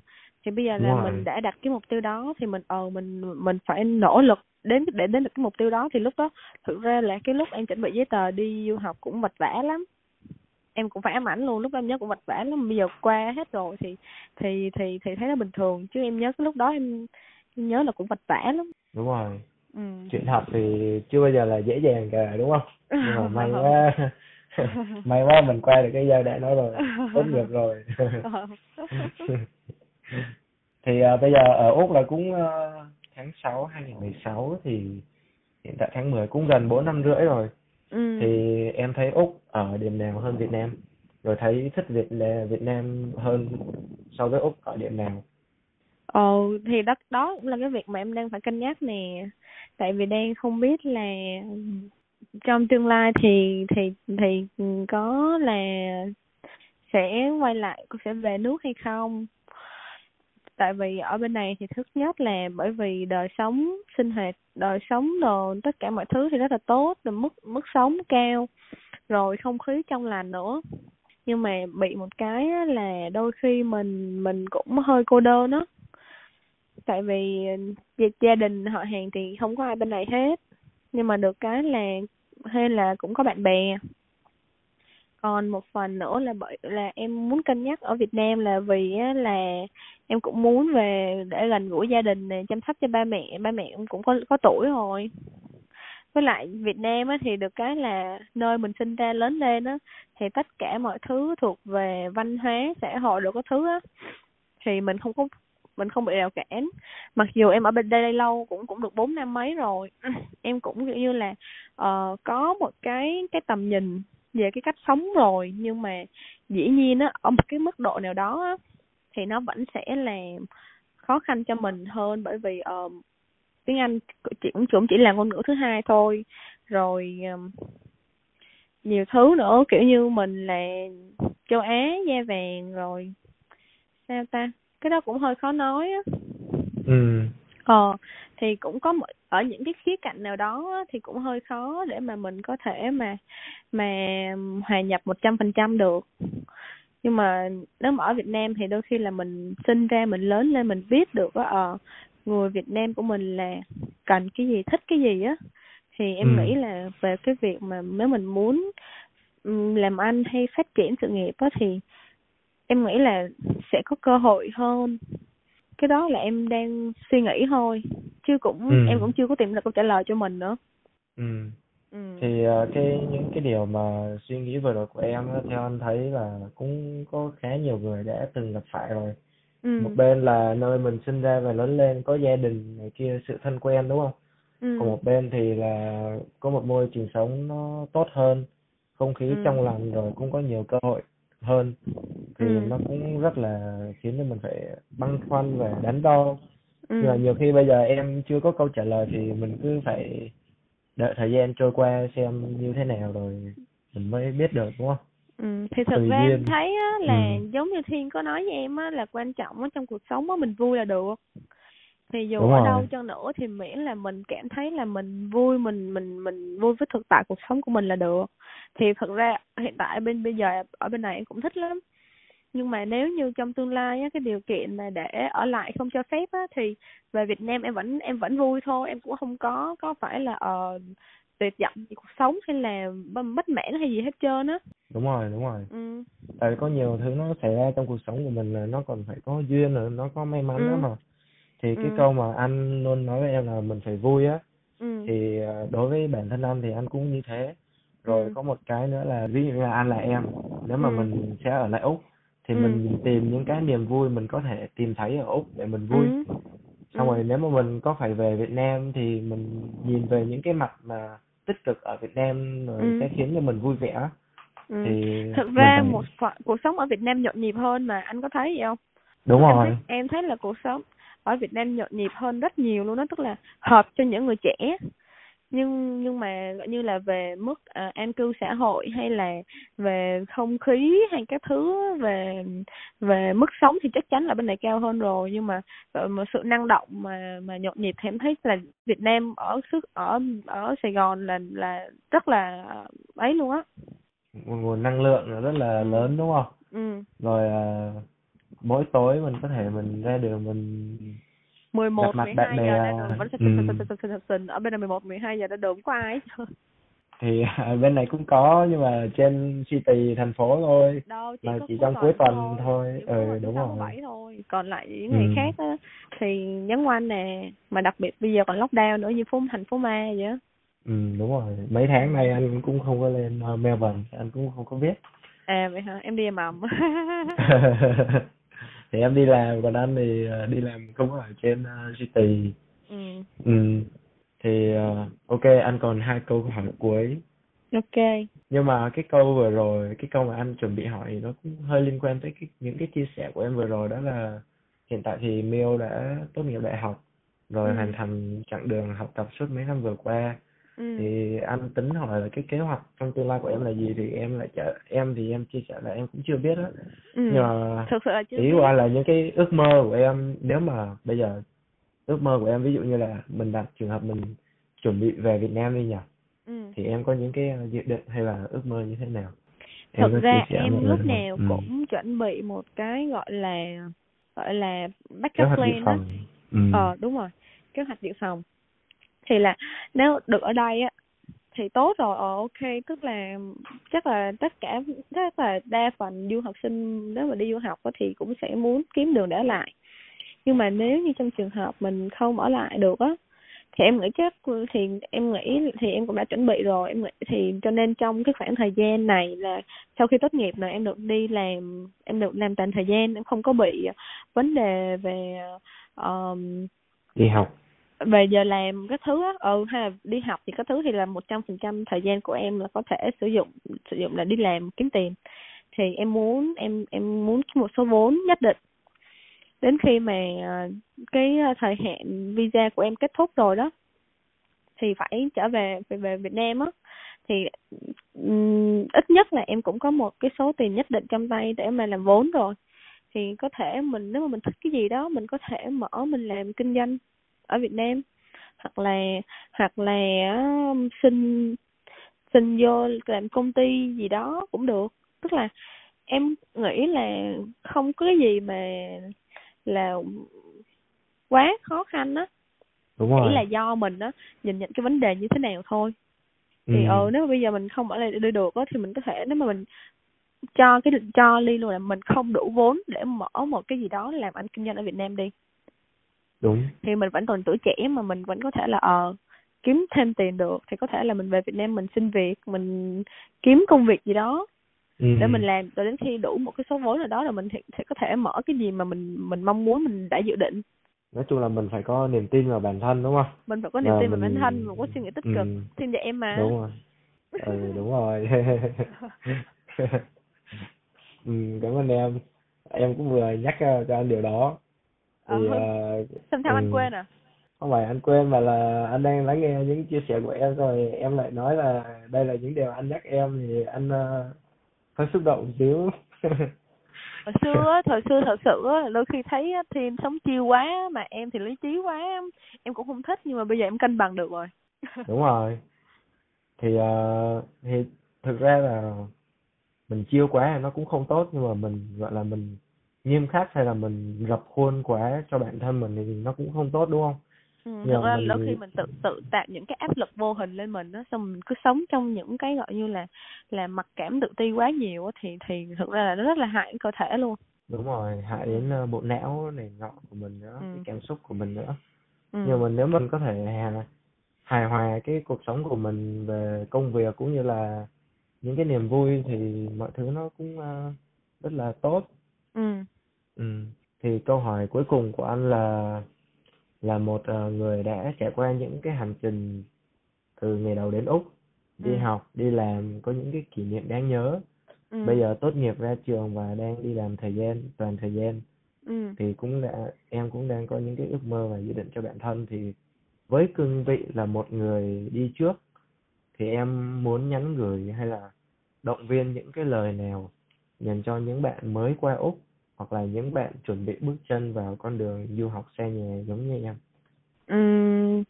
thì bây giờ Đúng là rồi. mình đã đặt cái mục tiêu đó thì mình ờ mình mình phải nỗ lực đến để đến được cái mục tiêu đó. Thì lúc đó thực ra là cái lúc em chuẩn bị giấy tờ đi du học cũng vật vã lắm. Em cũng phải ám ảnh luôn lúc đó em nhớ cũng vật vã lắm. Bây giờ qua hết rồi thì thì thì thì thấy nó bình thường. Chứ em nhớ cái lúc đó em, em nhớ là cũng vật vã lắm. Đúng rồi. ừ. Chuyện học thì chưa bao giờ là dễ dàng cả đúng không? Nhưng mà may quá may quá mình qua được cái giai đoạn đó rồi. Tốt nghiệp rồi thì à, bây giờ ở Úc là cũng à, tháng 6 2016 thì hiện tại tháng 10 cũng gần 4 năm rưỡi rồi ừ. thì em thấy Úc ở điểm nào hơn Việt Nam rồi thấy thích Việt là Việt Nam hơn so với Úc ở điểm nào Ờ thì đó đó cũng là cái việc mà em đang phải cân nhắc nè. Tại vì đang không biết là trong tương lai thì thì thì có là sẽ quay lại sẽ về nước hay không. Tại vì ở bên này thì thứ nhất là bởi vì đời sống sinh hoạt, đời sống đồ tất cả mọi thứ thì rất là tốt, rồi mức mức sống cao, rồi không khí trong lành nữa. Nhưng mà bị một cái là đôi khi mình mình cũng hơi cô đơn đó, tại vì việc gia đình họ hàng thì không có ai bên này hết. Nhưng mà được cái là hay là cũng có bạn bè còn một phần nữa là bởi là em muốn cân nhắc ở Việt Nam là vì á, là em cũng muốn về để gần gũi gia đình này chăm sóc cho ba mẹ ba mẹ em cũng có có tuổi rồi. Với lại Việt Nam á thì được cái là nơi mình sinh ra lớn lên á thì tất cả mọi thứ thuộc về văn hóa xã hội đồ có thứ á thì mình không có mình không bị rào cản. Mặc dù em ở bên đây lâu cũng cũng được bốn năm mấy rồi. Em cũng kiểu như là uh, có một cái cái tầm nhìn về cái cách sống rồi nhưng mà dĩ nhiên á ở một cái mức độ nào đó á, thì nó vẫn sẽ là khó khăn cho mình hơn. Bởi vì uh, tiếng Anh chỉ cũng cũng chỉ là ngôn ngữ thứ hai thôi. Rồi um, nhiều thứ nữa kiểu như mình là châu Á da vàng rồi sao ta? Cái đó cũng hơi khó nói á. Ừ. Ờ thì cũng có một ở những cái khía cạnh nào đó thì cũng hơi khó để mà mình có thể mà mà hòa nhập một trăm phần trăm được nhưng mà nếu mà ở Việt Nam thì đôi khi là mình sinh ra mình lớn lên mình biết được á ờ người Việt Nam của mình là cần cái gì thích cái gì á thì em Ừ. nghĩ là về cái việc mà nếu mình muốn làm ăn hay phát triển sự nghiệp á thì em nghĩ là sẽ có cơ hội hơn cái đó là em đang suy nghĩ thôi chứ cũng Ừ. em cũng chưa có tìm được câu trả lời cho mình nữa ừ ừ. thì ờ, cái những cái điều mà suy nghĩ vừa rồi của em theo anh thấy là cũng có khá nhiều người đã từng gặp phải rồi ừ. một bên là nơi mình sinh ra và lớn lên có gia đình này kia sự thân quen đúng không ừ. còn một bên thì là có một môi trường sống nó tốt hơn không khí Ừ. trong lành rồi cũng có nhiều cơ hội hơn thì Ừ. nó cũng rất là khiến cho mình phải băn khoăn và đắn đo ừ. nhưng mà nhiều khi bây giờ em chưa có câu trả lời thì mình cứ phải đợi thời gian trôi qua xem như thế nào rồi mình mới biết được đúng không Ừ, thì thực Tùy ra em thấy á, là Ừ. giống như Thiên có nói với em á, là quan trọng ở trong cuộc sống á, mình vui là được thì dù Đúng ở rồi. đâu chăng nữa thì miễn là mình cảm thấy là mình vui mình mình mình vui với thực tại cuộc sống của mình là được thì thực ra hiện tại bên bây giờ ở bên này em cũng thích lắm. Nhưng mà nếu như trong tương lai á, cái điều kiện mà để ở lại không cho phép á, thì về Việt Nam em vẫn em vẫn vui thôi. Em cũng không có có phải là ờ tuyệt vọng về cuộc sống hay là bất mãn hay gì hết trơn á. Đúng rồi đúng rồi. Ừ. Tại vì có nhiều thứ nó xảy ra trong cuộc sống của mình là nó còn phải có duyên rồi nó có may mắn nữa Ừ. mà. Thì cái Ừ. câu mà anh luôn nói với em là mình phải vui á. Ừ. Thì ờ, đối với bản thân anh thì anh cũng như thế rồi Ừ. có một cái nữa là ví dụ như là anh là em nếu mà Ừ. mình sẽ ở lại úc thì Ừ. mình tìm những cái niềm vui mình có thể tìm thấy ở úc để mình vui xong rồi nếu mà mình có phải về Việt Nam thì mình nhìn về những cái mặt mà tích cực ở Việt Nam rồi Ừ. sẽ khiến cho mình vui vẻ ừ. thì thực mình ra phải- một phần cuộc sống ở Việt Nam nhộn nhịp hơn mà anh có thấy vậy không đúng em rồi thấy, em thấy là cuộc sống ở Việt Nam nhộn nhịp hơn rất nhiều luôn đó tức là hợp cho những người trẻ nhưng nhưng mà gọi như là về mức à, an cư xã hội hay là về không khí hay các thứ về về mức sống thì chắc chắn là bên này cao hơn rồi. Nhưng mà mà sự năng động mà mà nhộn nhịp thì em thấy là Việt Nam ở sức ở ở Sài Gòn là là rất là ấy luôn á. Một nguồn năng lượng rất là lớn đúng không? Ừ. Rồi à, mỗi tối mình có thể mình ra đường mình mười Gặp một mặt mười bạn hai bè, giờ ra đường vẫn sình ừ. ở bên này mười một mười hai giờ ra đường không có ai. Hết thì bên này cũng có nhưng mà trên city thành phố thôi. Đâu chỉ có chỉ trong cuối tuần thôi. chỉ Ừ, đúng rồi. bảy thôi. Còn lại những ngày Ừ. khác á thì nhắn ngoan nè. Mà đặc biệt bây giờ còn lockdown nữa như phố thành phố ma vậy á. Ừ đúng rồi. Mấy tháng nay anh cũng không có lên uh, Melbourne. Anh cũng không có biết à vậy hả? Em đi em ầm thì em đi làm còn anh thì ờ, đi làm không có ở trên ờ, city. Ừ. Ừ. Thì ờ, ok anh còn hai câu hỏi cuối. Ok. Nhưng mà cái câu vừa rồi cái câu mà anh chuẩn bị hỏi nó cũng hơi liên quan tới cái, những cái chia sẻ của em vừa rồi đó là hiện tại thì Miêu đã tốt nghiệp đại học rồi Ừ. hoàn thành chặng đường học tập suốt mấy năm vừa qua ừ. Thì anh tính hỏi là cái kế hoạch trong tương lai của em là gì thì em lại trả em thì em chia sẻ là em cũng chưa biết á. Ừ. Nhưng mà thực sự là chưa ý của anh là những cái ước mơ của em nếu mà bây giờ ước mơ của em ví dụ như là mình đặt trường hợp mình chuẩn bị về Việt Nam đi nhỉ ừ. thì em có những cái dự định hay là ước mơ như thế nào? Em thực ra em lúc nào Ừ. cũng chuẩn bị một cái gọi là gọi là backup plan phòng. Ừ. ờ đúng rồi. Kế hoạch dự phòng thì là nếu được ở đây á thì tốt rồi ờ ok. Tức là chắc là tất cả chắc là đa phần du học sinh nếu mà đi du học á thì cũng sẽ muốn kiếm đường để ở lại. Nhưng mà nếu như trong trường hợp mình không ở lại được á thì em nghĩ chắc thì em nghĩ thì em cũng đã chuẩn bị rồi. Em nghĩ thì cho nên trong cái khoảng thời gian này là sau khi tốt nghiệp là em được đi làm em được làm toàn thời gian em không có bị vấn đề về um, đi học về giờ làm cái thứ á ừ hay là đi học thì cái thứ thì là một trăm phần trăm thời gian của em là có thể sử dụng sử dụng là đi làm kiếm tiền. Thì em muốn em em muốn một số vốn nhất định. Đến khi mà ờ, cái thời hạn visa của em kết thúc rồi đó thì phải trở về về, về Việt Nam á. Thì ít nhất là em cũng có một cái số tiền nhất định trong tay để mà làm vốn rồi. Thì có thể mình nếu mà mình thích cái gì đó mình có thể mở mình làm kinh doanh ở Việt Nam. Hoặc là hoặc là um, xin xin vô làm công ty gì đó cũng được. Tức là em nghĩ là không có cái gì mà là quá khó khăn á. Đúng chỉ rồi. là do mình á nhìn nhận cái vấn đề như thế nào thôi. Thì ừ. ờ nếu mà bây giờ mình không ở lại đi được á thì mình có thể nếu mà mình cho cái cho ly luôn là mình không đủ vốn để mở một cái gì đó làm ăn kinh doanh ở Việt Nam đi đúng. Thì mình vẫn còn tuổi trẻ mà mình vẫn có thể là ờ kiếm thêm tiền được. Thì có thể là mình về Việt Nam mình xin việc mình kiếm công việc gì đó ừ. để mình làm. Rồi đến khi đủ một cái số vốn nào đó là mình thì có thể mở cái gì mà mình mình mong muốn mình đã dự định. Nói chung là mình phải có niềm tin vào bản thân đúng không? Mình phải có niềm Và tin vào bản mình- thân mình có suy nghĩ tích cực. Ừ. thiên về em mà. Đúng rồi. Ừ đúng rồi. Ừ, cảm ơn em. Em cũng vừa nhắc ờ, cho anh điều đó thì Ờ, ờ, Xong sao anh ừ. quên à? Không phải anh quên mà là anh đang lắng nghe những chia sẻ của em rồi em lại nói là đây là những điều anh nhắc em thì anh ờ, hơi xúc động một xíu. Hồi xưa thời xưa thật sự á đôi khi thấy thiên sống chiêu quá mà em thì lý trí quá em cũng không thích nhưng mà bây giờ em cân bằng được rồi. Đúng rồi. Thì ờ, thì thực ra là mình chiêu quá thì nó cũng không tốt nhưng mà mình gọi là mình nghiêm khắc hay là mình rập khuôn quá cho bản thân mình thì nó cũng không tốt đúng không? Ừ, thực ra đôi khi mình tự tự tạo những cái áp lực vô hình lên mình á xong mình cứ sống trong những cái gọi như là là mặc cảm tự ti quá nhiều thì thì thực ra là nó rất là hại cơ thể luôn. Đúng rồi hại đến uh, bộ não này nọ của mình nữa Ừ. cái cảm xúc của mình nữa. Ừ. nhưng mà nếu mình có thể hài, hài hòa cái cuộc sống của mình về công việc cũng như là những cái niềm vui thì mọi thứ nó cũng uh, rất là tốt. Ừ ừ. thì câu hỏi cuối cùng của anh là là một uh, người đã trải qua những cái hành trình từ ngày đầu đến úc đi Ừ. học đi làm có những cái kỷ niệm đáng nhớ ừ bây giờ tốt nghiệp ra trường và đang đi làm thời gian toàn thời gian ừ thì cũng đã em cũng đang có những cái ước mơ và dự định cho bản thân thì với cương vị là một người đi trước thì em muốn nhắn gửi hay là động viên những cái lời nào dành cho những bạn mới qua Úc hoặc là những bạn chuẩn bị bước chân vào con đường du học xa nhà giống như em? Uhm,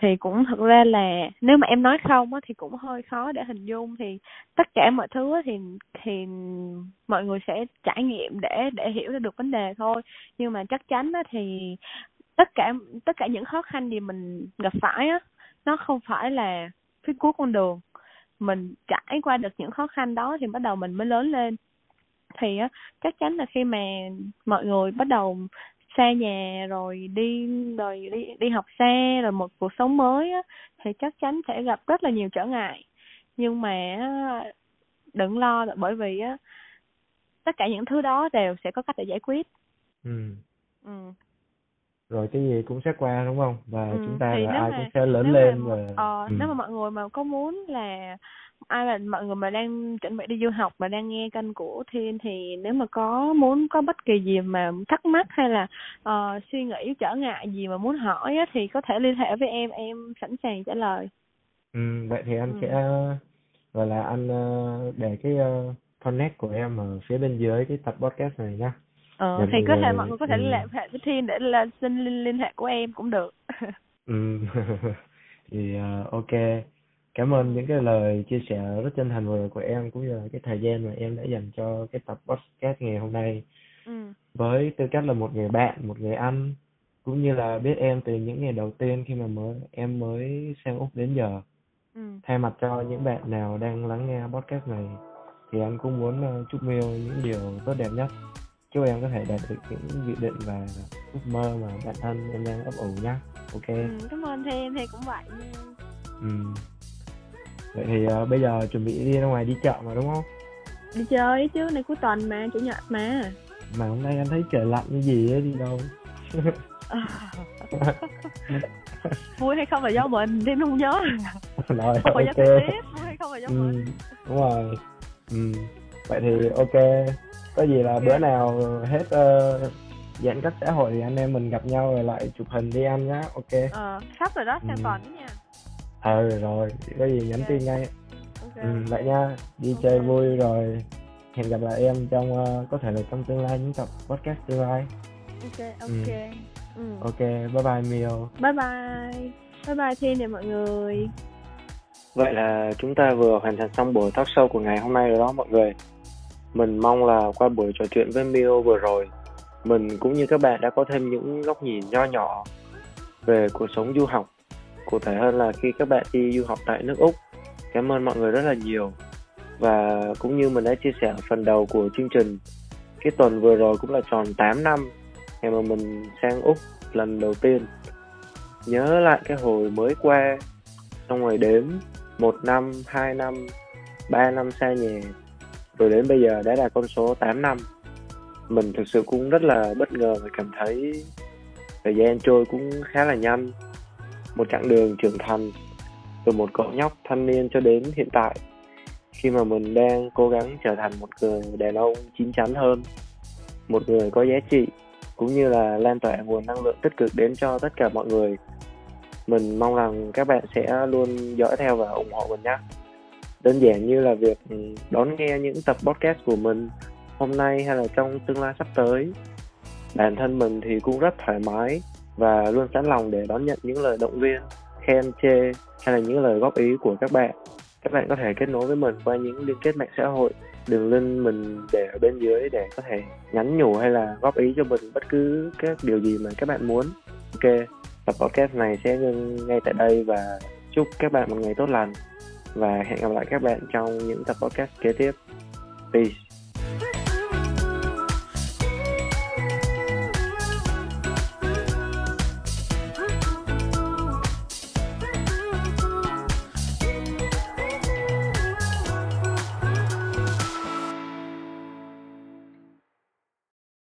thì cũng thật ra là nếu mà em nói không á thì cũng hơi khó để hình dung. Thì tất cả mọi thứ thì thì mọi người sẽ trải nghiệm để để hiểu được vấn đề thôi. Nhưng mà chắc chắn á thì tất cả tất cả những khó khăn gì mình gặp phải á nó không phải là phía cuối con đường. Mình trải qua được những khó khăn đó thì bắt đầu mình mới lớn lên thì á chắc chắn là khi mà mọi người bắt đầu xa nhà rồi đi rồi đi đi học xa rồi một cuộc sống mới á thì chắc chắn sẽ gặp rất là nhiều trở ngại nhưng mà đừng lo bởi vì á tất cả những thứ đó đều sẽ có cách để giải quyết ừ. ừ. rồi cái gì cũng sẽ qua đúng không và Ừ, chúng ta là ai mà- cũng sẽ lớn lên mà, và ờ, ừ. nếu mà mọi người mà có muốn là ai là mọi người mà đang chuẩn bị đi du học mà đang nghe kênh của Thiên thì nếu mà có muốn có bất kỳ gì mà thắc mắc hay là ờ, suy nghĩ trở ngại gì mà muốn hỏi á, thì có thể liên hệ với em em sẵn sàng trả lời Ừ, vậy thì anh Ừ. sẽ gọi là anh ờ, để cái uh, connect của em ở phía bên dưới cái tập podcast này nhá. ờ, thì có thể mọi người có thể ừ. liên hệ với Thiên để là xin liên, liên hệ của em cũng được Ừ. thì ờ, ok. Cảm ơn những cái lời chia sẻ rất chân thành vừa rồi của em cũng như là cái thời gian mà em đã dành cho cái tập podcast ngày hôm nay ừ với tư cách là một người bạn, một người anh cũng như là biết em từ những ngày đầu tiên khi mà mới em mới sang Úc đến giờ. ừ Thay mặt cho những bạn nào đang lắng nghe podcast này thì anh cũng muốn ờ, chúc Miêu những điều tốt đẹp nhất. Chúc em có thể đạt được những dự định và ước mơ mà bản thân em đang ấp ủ nhé. Ok. ừ cảm ơn Thiên thì cũng vậy Ừ. Vậy thì ờ, bây giờ chuẩn bị đi ra ngoài đi chợ mà đúng không? đi chơi chứ này cuối tuần mà chủ nhật mà Mà hôm nay anh thấy trời lạnh như gì ấy đi đâu. vui hay không là do mình Thiên không nhớ Rồi không ok. tiết vui hay không là do Ừ, mình đúng rồi. Ừ. Vậy thì ok. Có gì là bữa nào hết ờ, giãn cách xã hội thì anh em mình gặp nhau rồi lại chụp hình đi ăn nhá. Ok. ờ sắp rồi đó sang Ừ. tuần nha Ờ rồi, có gì nhắn tin ngay. ok Ừ, vậy nha. Đi Ok. chơi vui rồi. Hẹn gặp lại em trong ờ, có thể là trong tương lai những tập podcast tương lai. ok ok ừ. Ok, bye bye Miêu. bye bye bye bye thiên nè mọi người Vậy là chúng ta vừa hoàn thành xong buổi talk show của ngày hôm nay rồi đó mọi người. Mình mong là qua buổi trò chuyện với Mio vừa rồi, mình cũng như các bạn đã có thêm những góc nhìn nho nhỏ về cuộc sống du học. Cụ thể hơn là khi các bạn đi du học tại nước Úc. Cảm ơn mọi người rất là nhiều. Và cũng như mình đã chia sẻ ở phần đầu của chương trình, cái tuần vừa rồi cũng là tròn 8 năm ngày mà mình sang Úc lần đầu tiên. Nhớ lại cái hồi mới qua, xong rồi đếm một năm, hai năm, ba năm xa nhà, rồi đến bây giờ đã là con số 8 năm. Mình thực sự cũng rất là bất ngờ và cảm thấy thời gian trôi cũng khá là nhanh. Một chặng đường trưởng thành từ một cậu nhóc thanh niên cho đến hiện tại. Khi mà mình đang cố gắng trở thành một người đàn ông chín chắn hơn, một người có giá trị cũng như là lan tỏa nguồn năng lượng tích cực đến cho tất cả mọi người mình mong rằng các bạn sẽ luôn dõi theo và ủng hộ mình nhé. Đơn giản như là việc đón nghe những tập podcast của mình hôm nay hay là trong tương lai sắp tới bản thân mình thì cũng rất thoải mái và luôn sẵn lòng để đón nhận những lời động viên, khen, chê hay là những lời góp ý của các bạn. Các bạn có thể kết nối với mình qua những liên kết mạng xã hội. Đường link mình để ở bên dưới để có thể nhắn nhủ hay là góp ý cho mình bất cứ các điều gì mà các bạn muốn. Ok, tập podcast này sẽ ngưng ngay tại đây và chúc các bạn một ngày tốt lành. Và hẹn gặp lại các bạn trong những tập podcast kế tiếp. Peace.